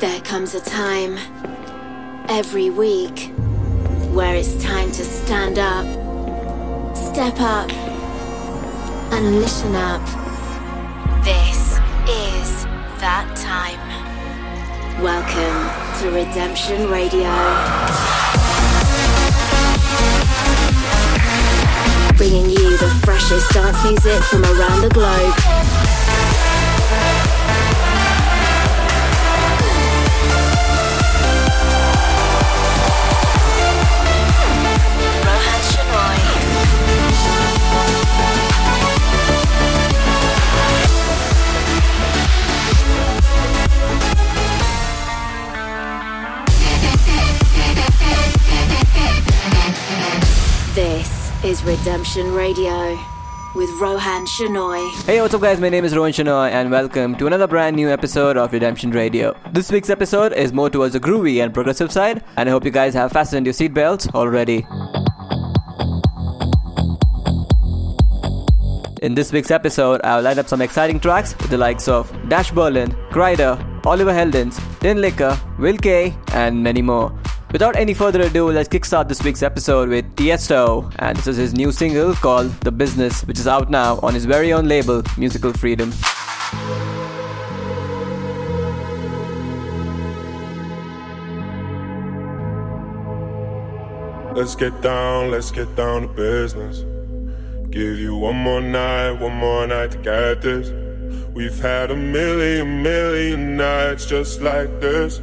There comes a time every week where it's time to stand up, step up, and listen up. This is that time. Welcome to Redemption Radio. Bringing you the freshest dance music from around the globe. Is Redemption Radio with Roan Shenoyy. Hey, what's up, guys? My name is Roan Shenoyy, and welcome to another brand new episode of Redemption Radio. This week's episode is more towards the groovy and progressive side, and I hope you guys have fastened your seatbelts already. In this week's episode, I'll line up some exciting tracks with the likes of Dash Berlin, Kryder, Oliver Heldens, Tinlicker, Will K, and many more. Without any further ado, let's kickstart this week's episode with Tiesto, and this is his new single called The Business, which is out now on his very own label, Musical Freedom. Let's get down, let's get down to business. Give you one more night, one more night to get this. We've had a million, million nights just like this.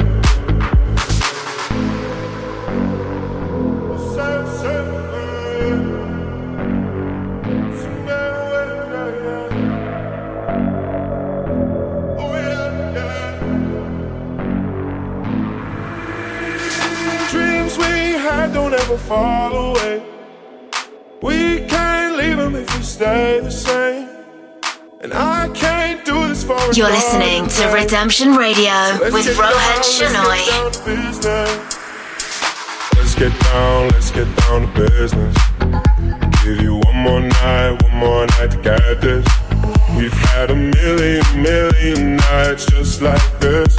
Had fall away. We can't leave them if we stay the same. And I can't do this for You're listening to Redemption Radio so with Roan Shenoyy. Let's get down, let's get down to business. Give you one more night, one more night to get this. We've had a million, million nights just like this.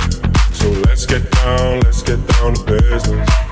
So let's get down, let's get down to business.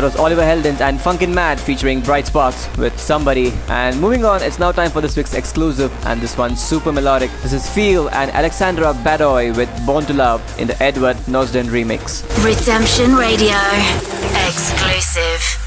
That was Oliver Heldens and Funkin' Mad featuring Bright Sparks with Somebody. And moving on, it's now time for this week's exclusive, and this one's super melodic. This is Feel and Alexandra Badoi with Born to Love in the Edward Nosden remix. Redemption Radio. Exclusive.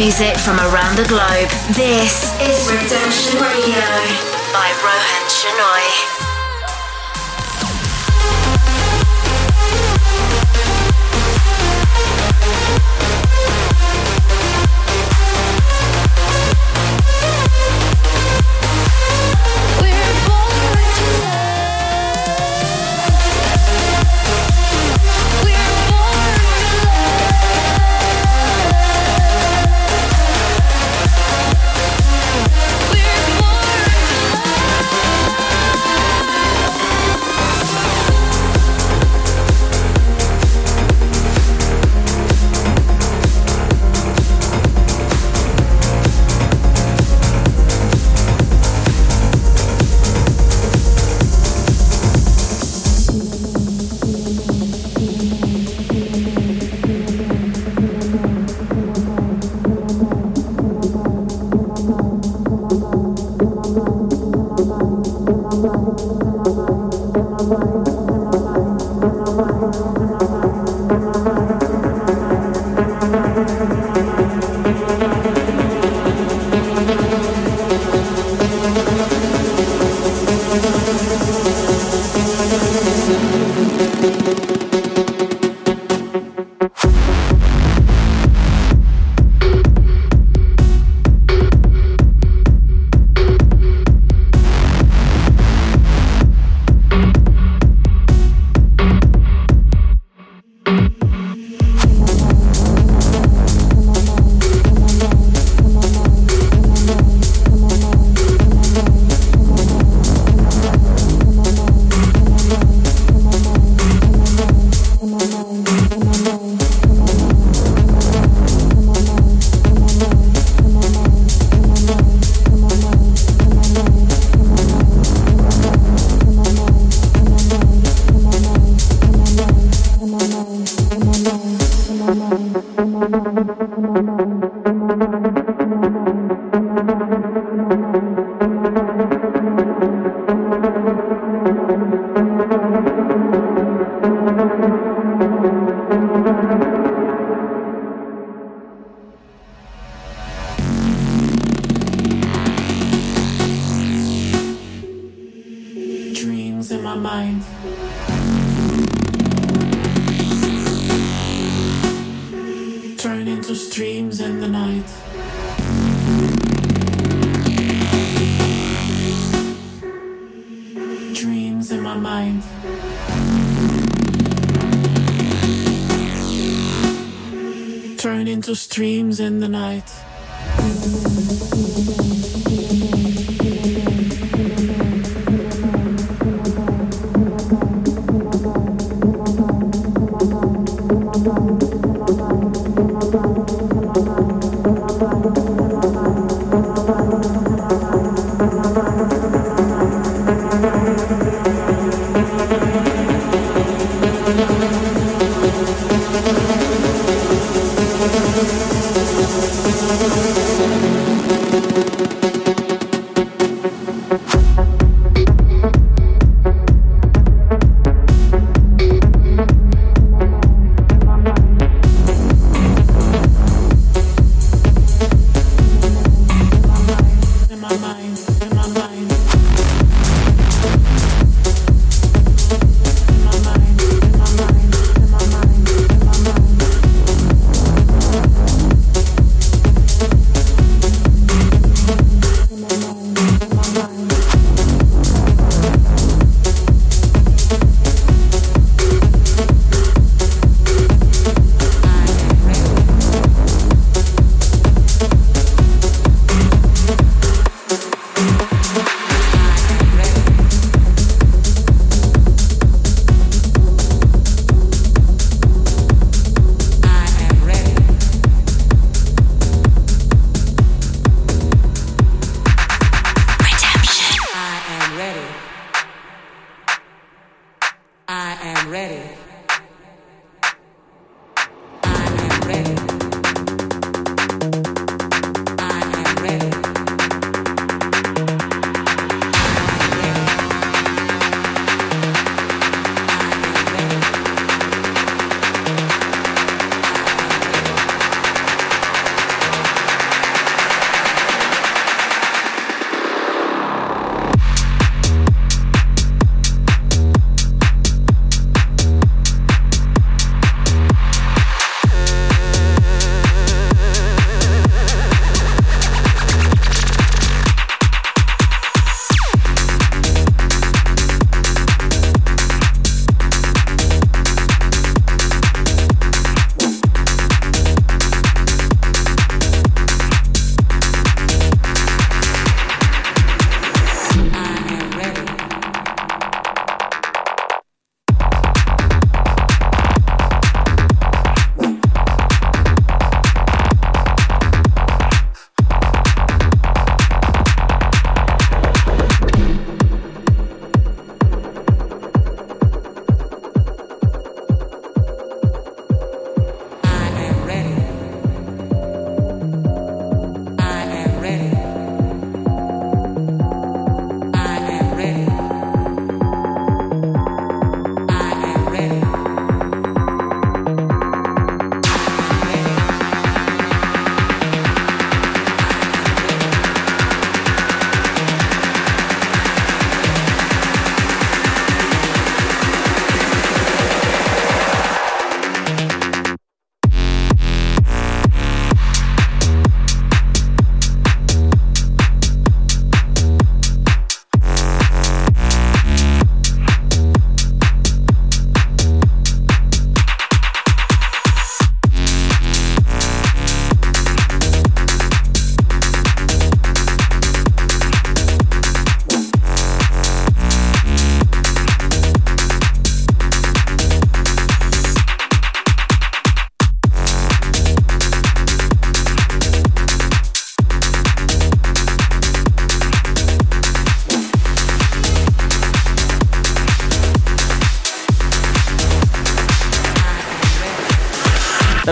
Music from around the globe. This is Redemption Radio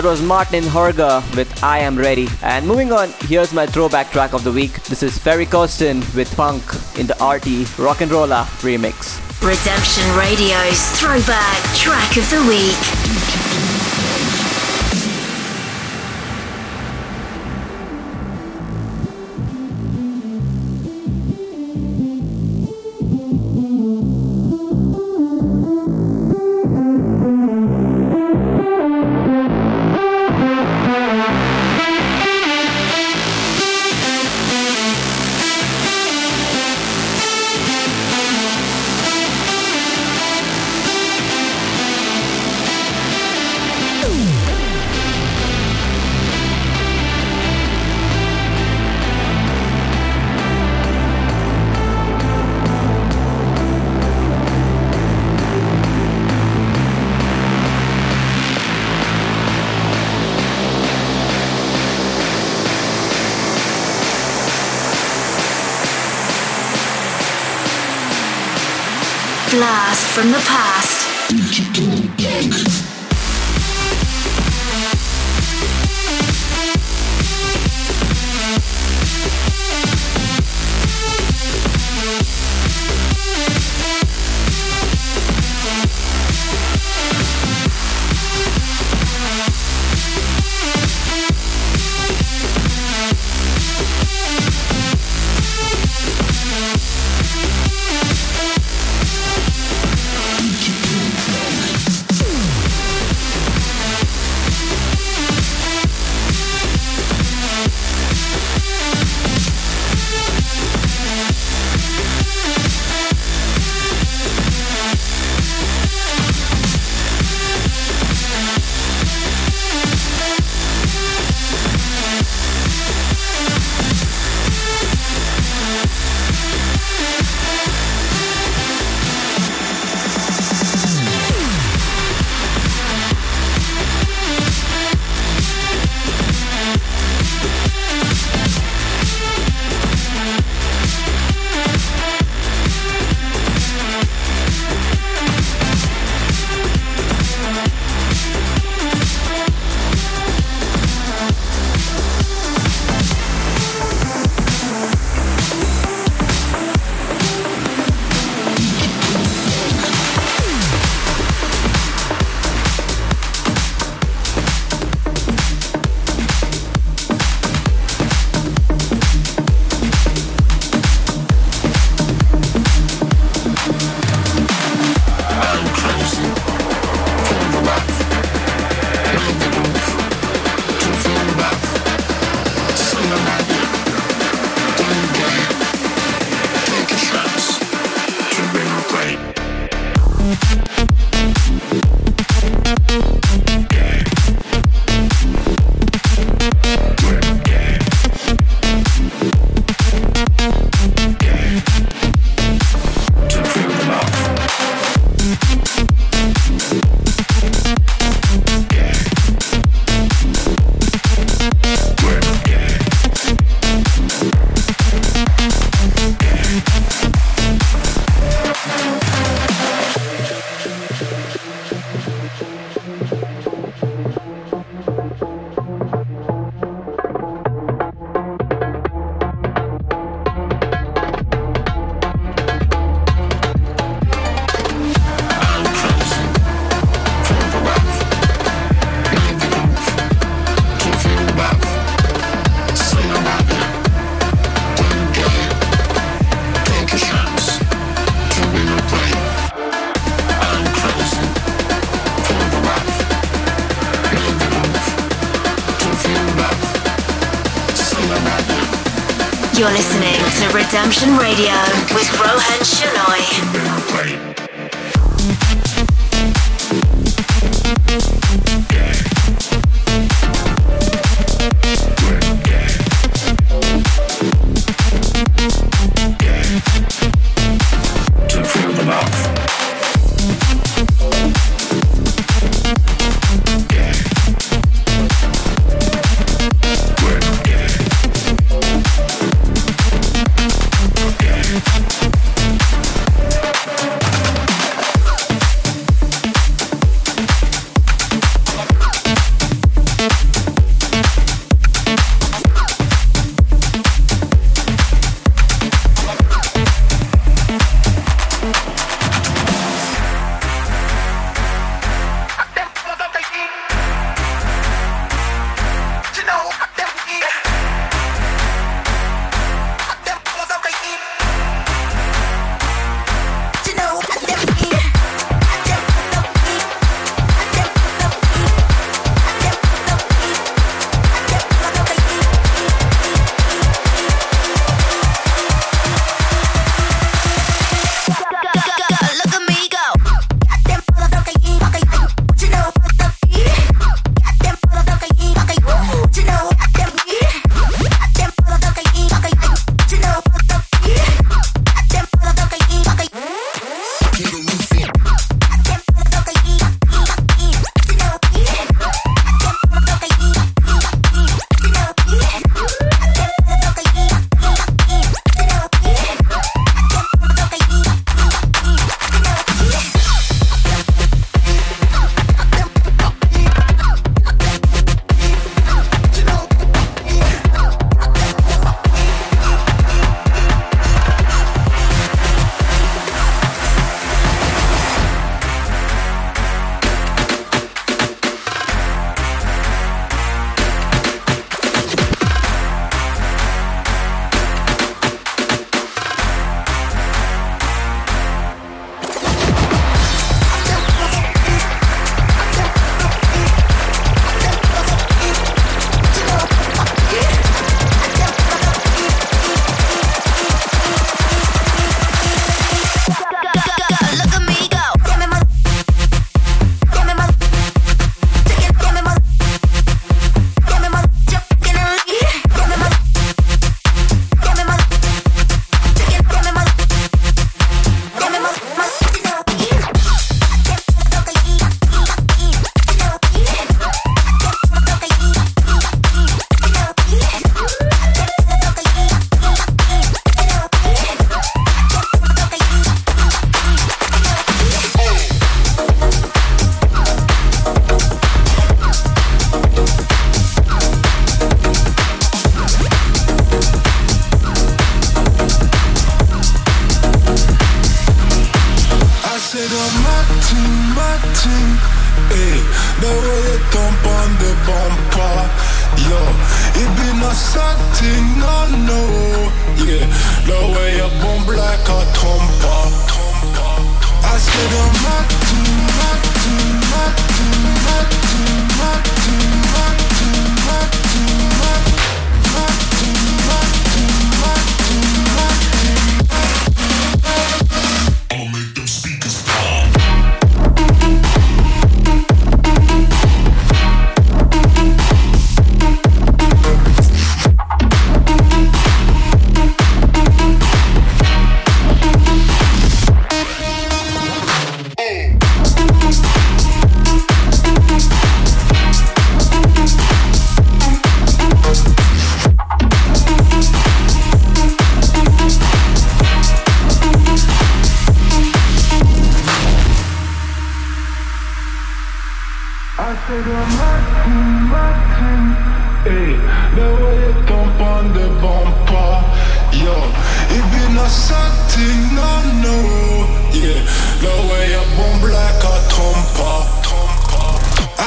was Martin Horga with I Am Ready. And moving on, here's my throwback track of the week. This is Ferry Corsten with Punk in the RT Rock and Rolla remix. Redemption Radio's throwback track of the week.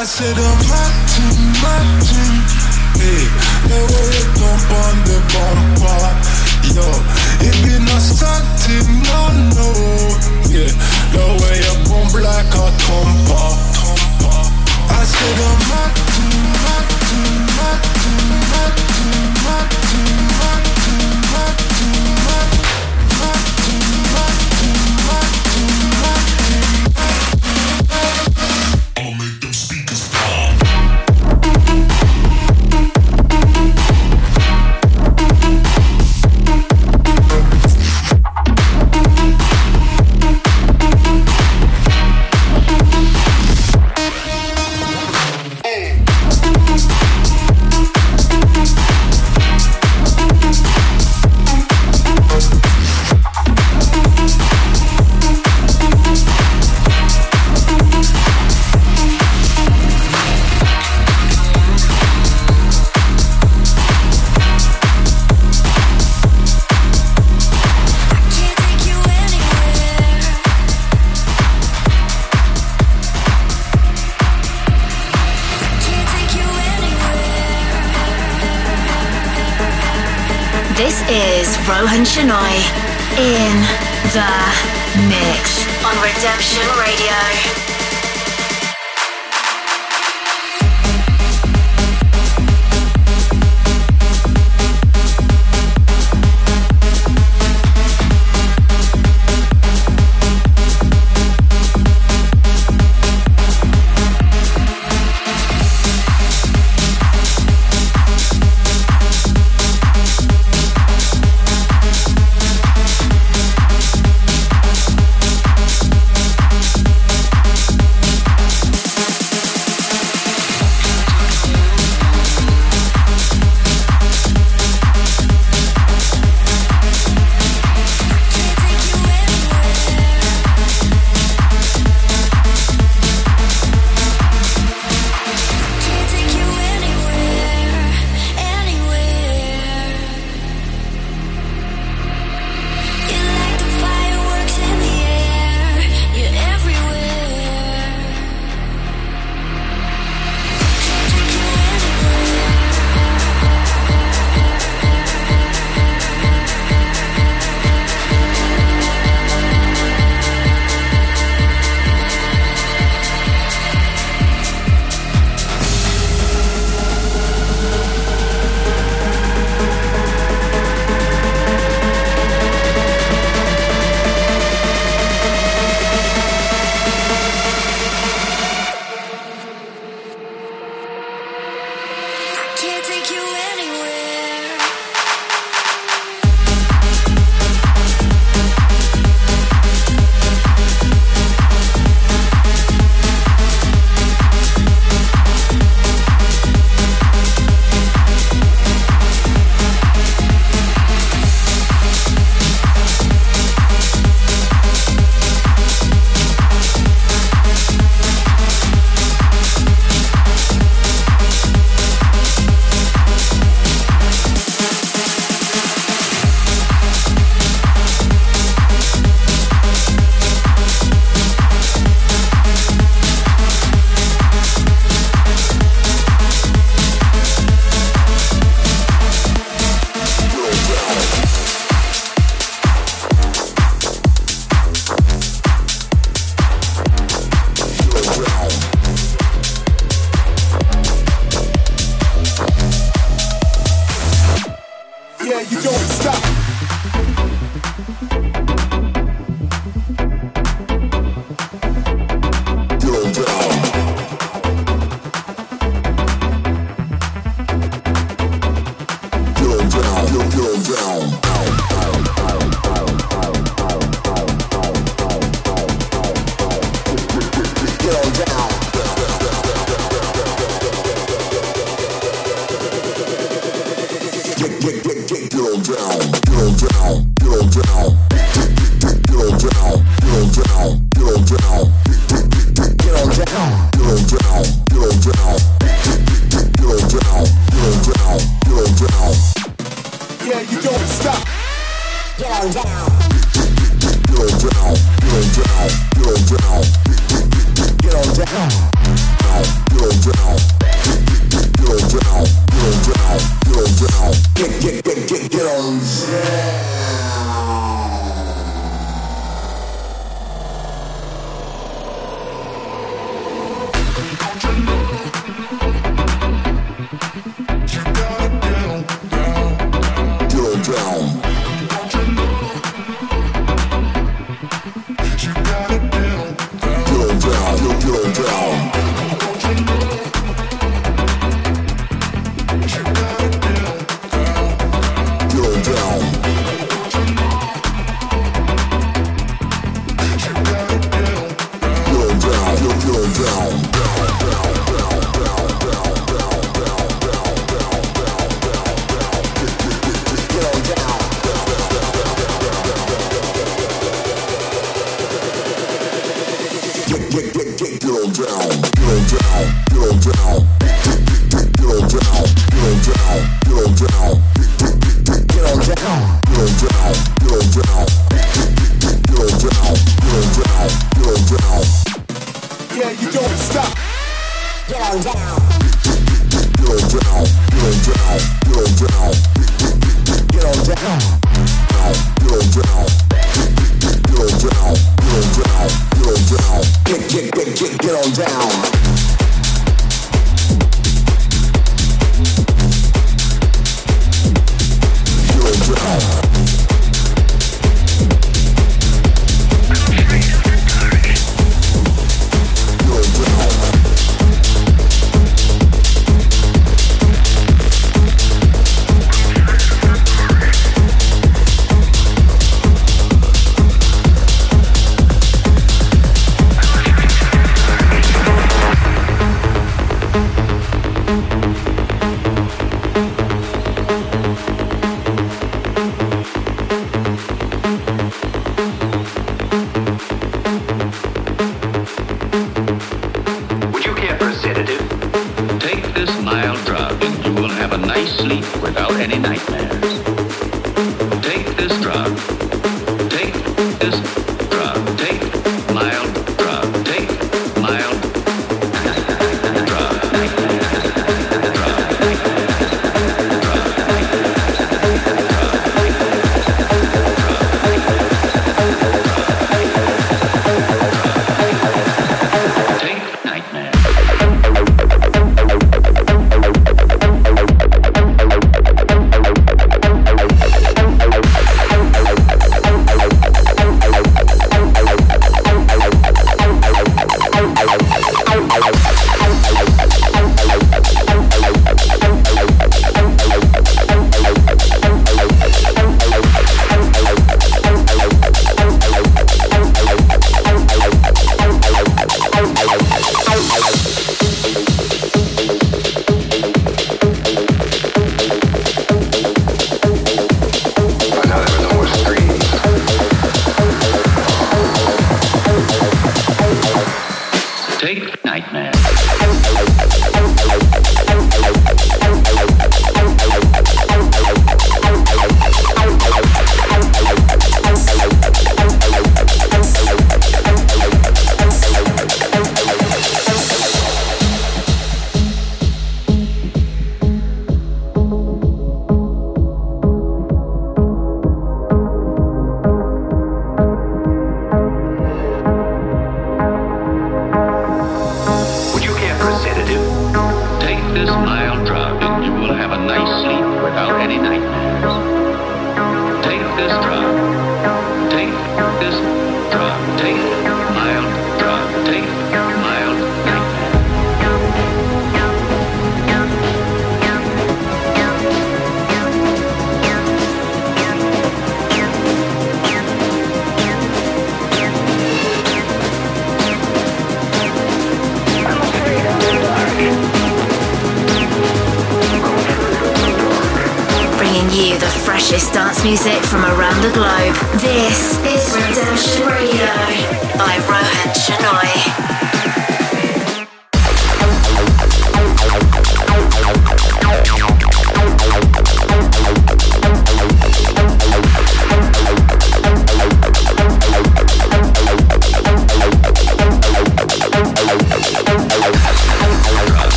I said I'm Martin, Martin Hey, the way you thump on the bumper Yo, it be no something, no, no Yeah, the way you bump like a thumper I said I'm not too, not too, not too, not too, not too, not too, not too, not not too, not too, not too, not Roan Shenoyy in the mix on Redemption Radio.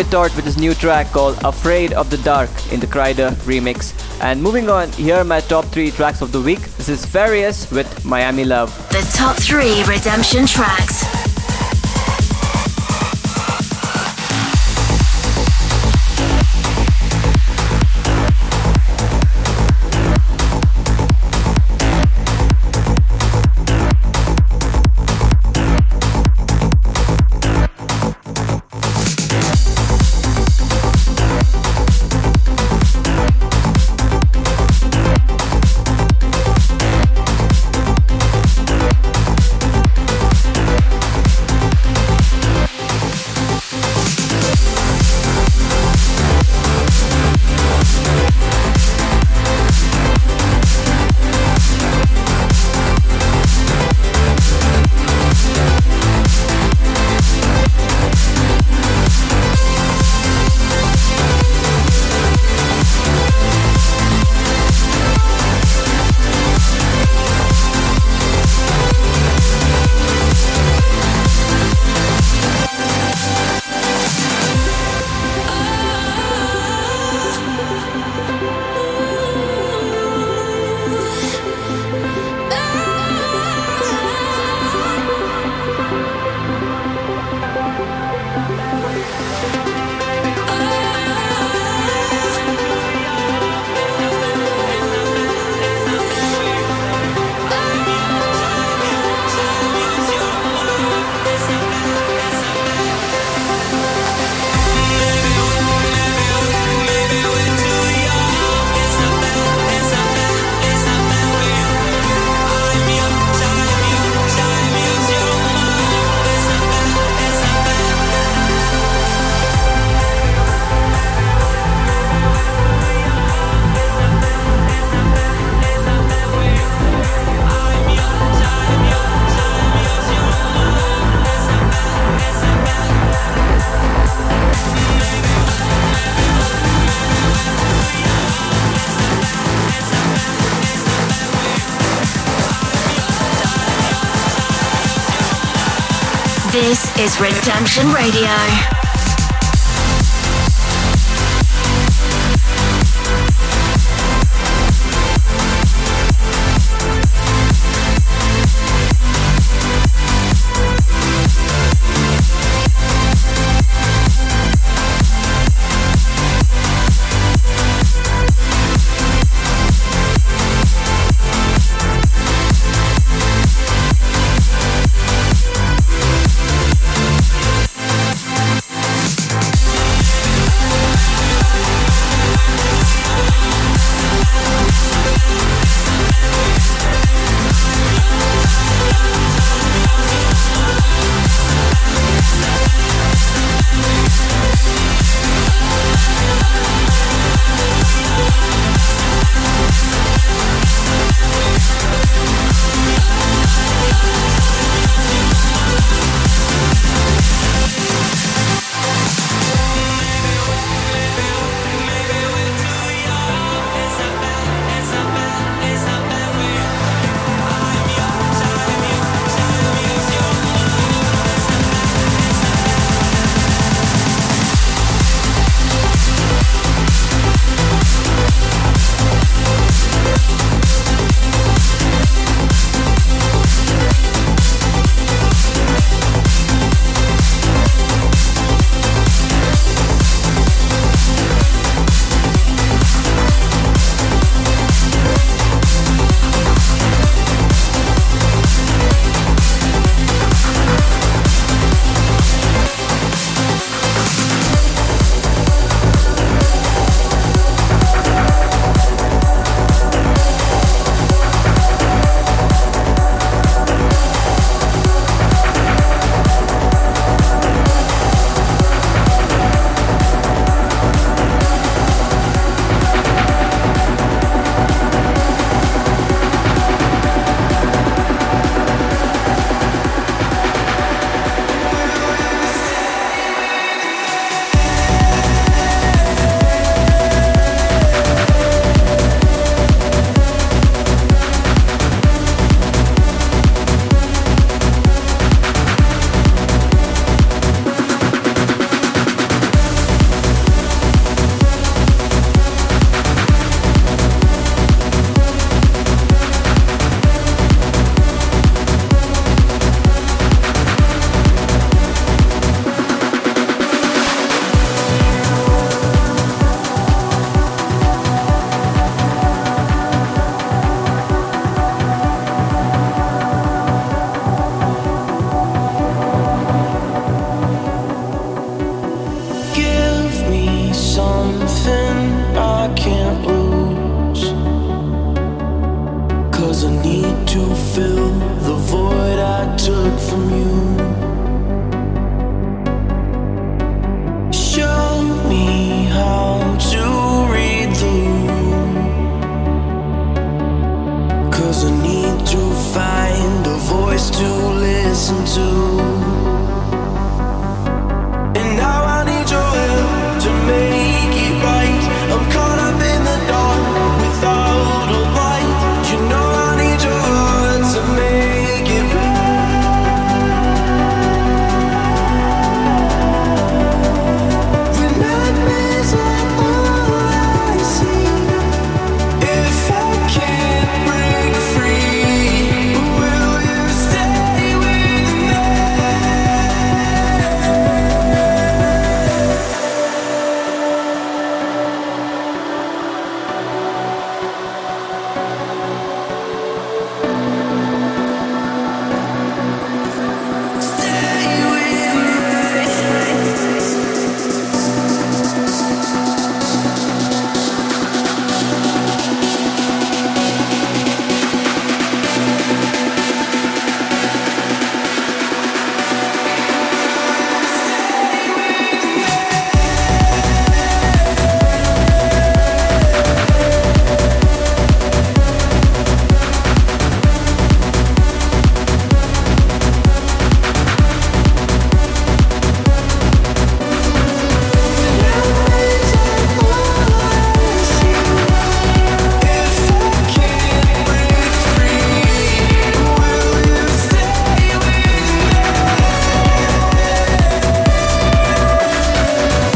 David Tort with his new track called Afraid of the Dark in the Kryder remix. And moving on, here are my top three tracks of the week. This is Farius with Miami Love. The top three redemption tracks. Is Redemption Radio. There's a need to fill the void I took from you.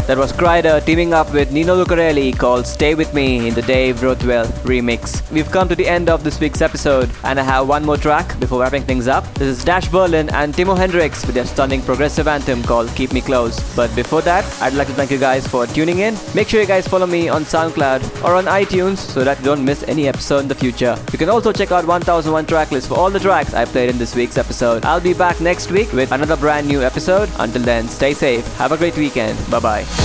That was Kryder teaming up with Nino Lucarelli called Stay With Me in the Dave Rothwell remix. We've come to the end of this week's episode, and I have one more track before wrapping things up. This is Dash Berlin and Timo Hendrix with their stunning progressive anthem called Keep Me Close. But before that, I'd like to thank you guys for tuning in. Make sure you guys follow me on SoundCloud or on iTunes so that you don't miss any episode in the future. You can also check out 1001 tracklist for all the tracks I played in this week's episode. I'll be back next week with another brand new episode. Until then, stay safe. Have a great weekend. Bye bye.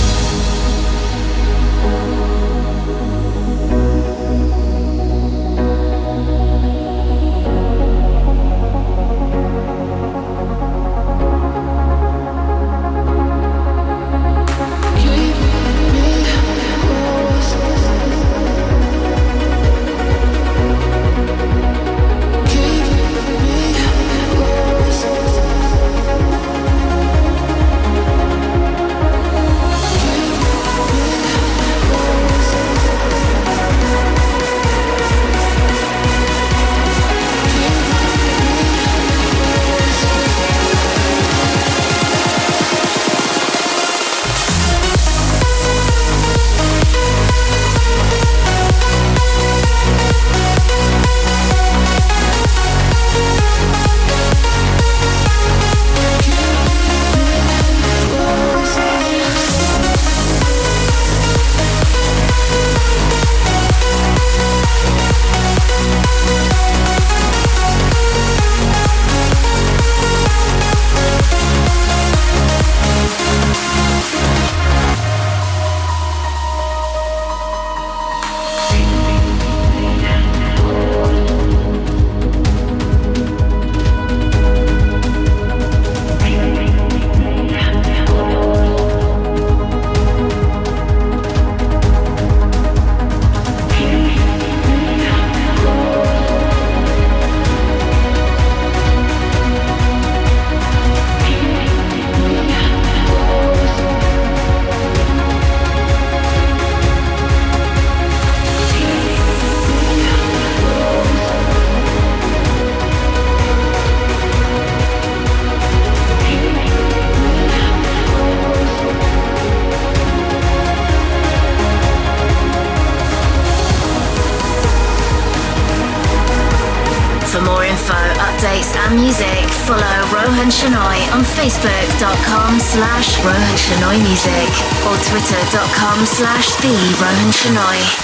facebook.com slash Roan Shenoyy Music or twitter.com slash the Roan.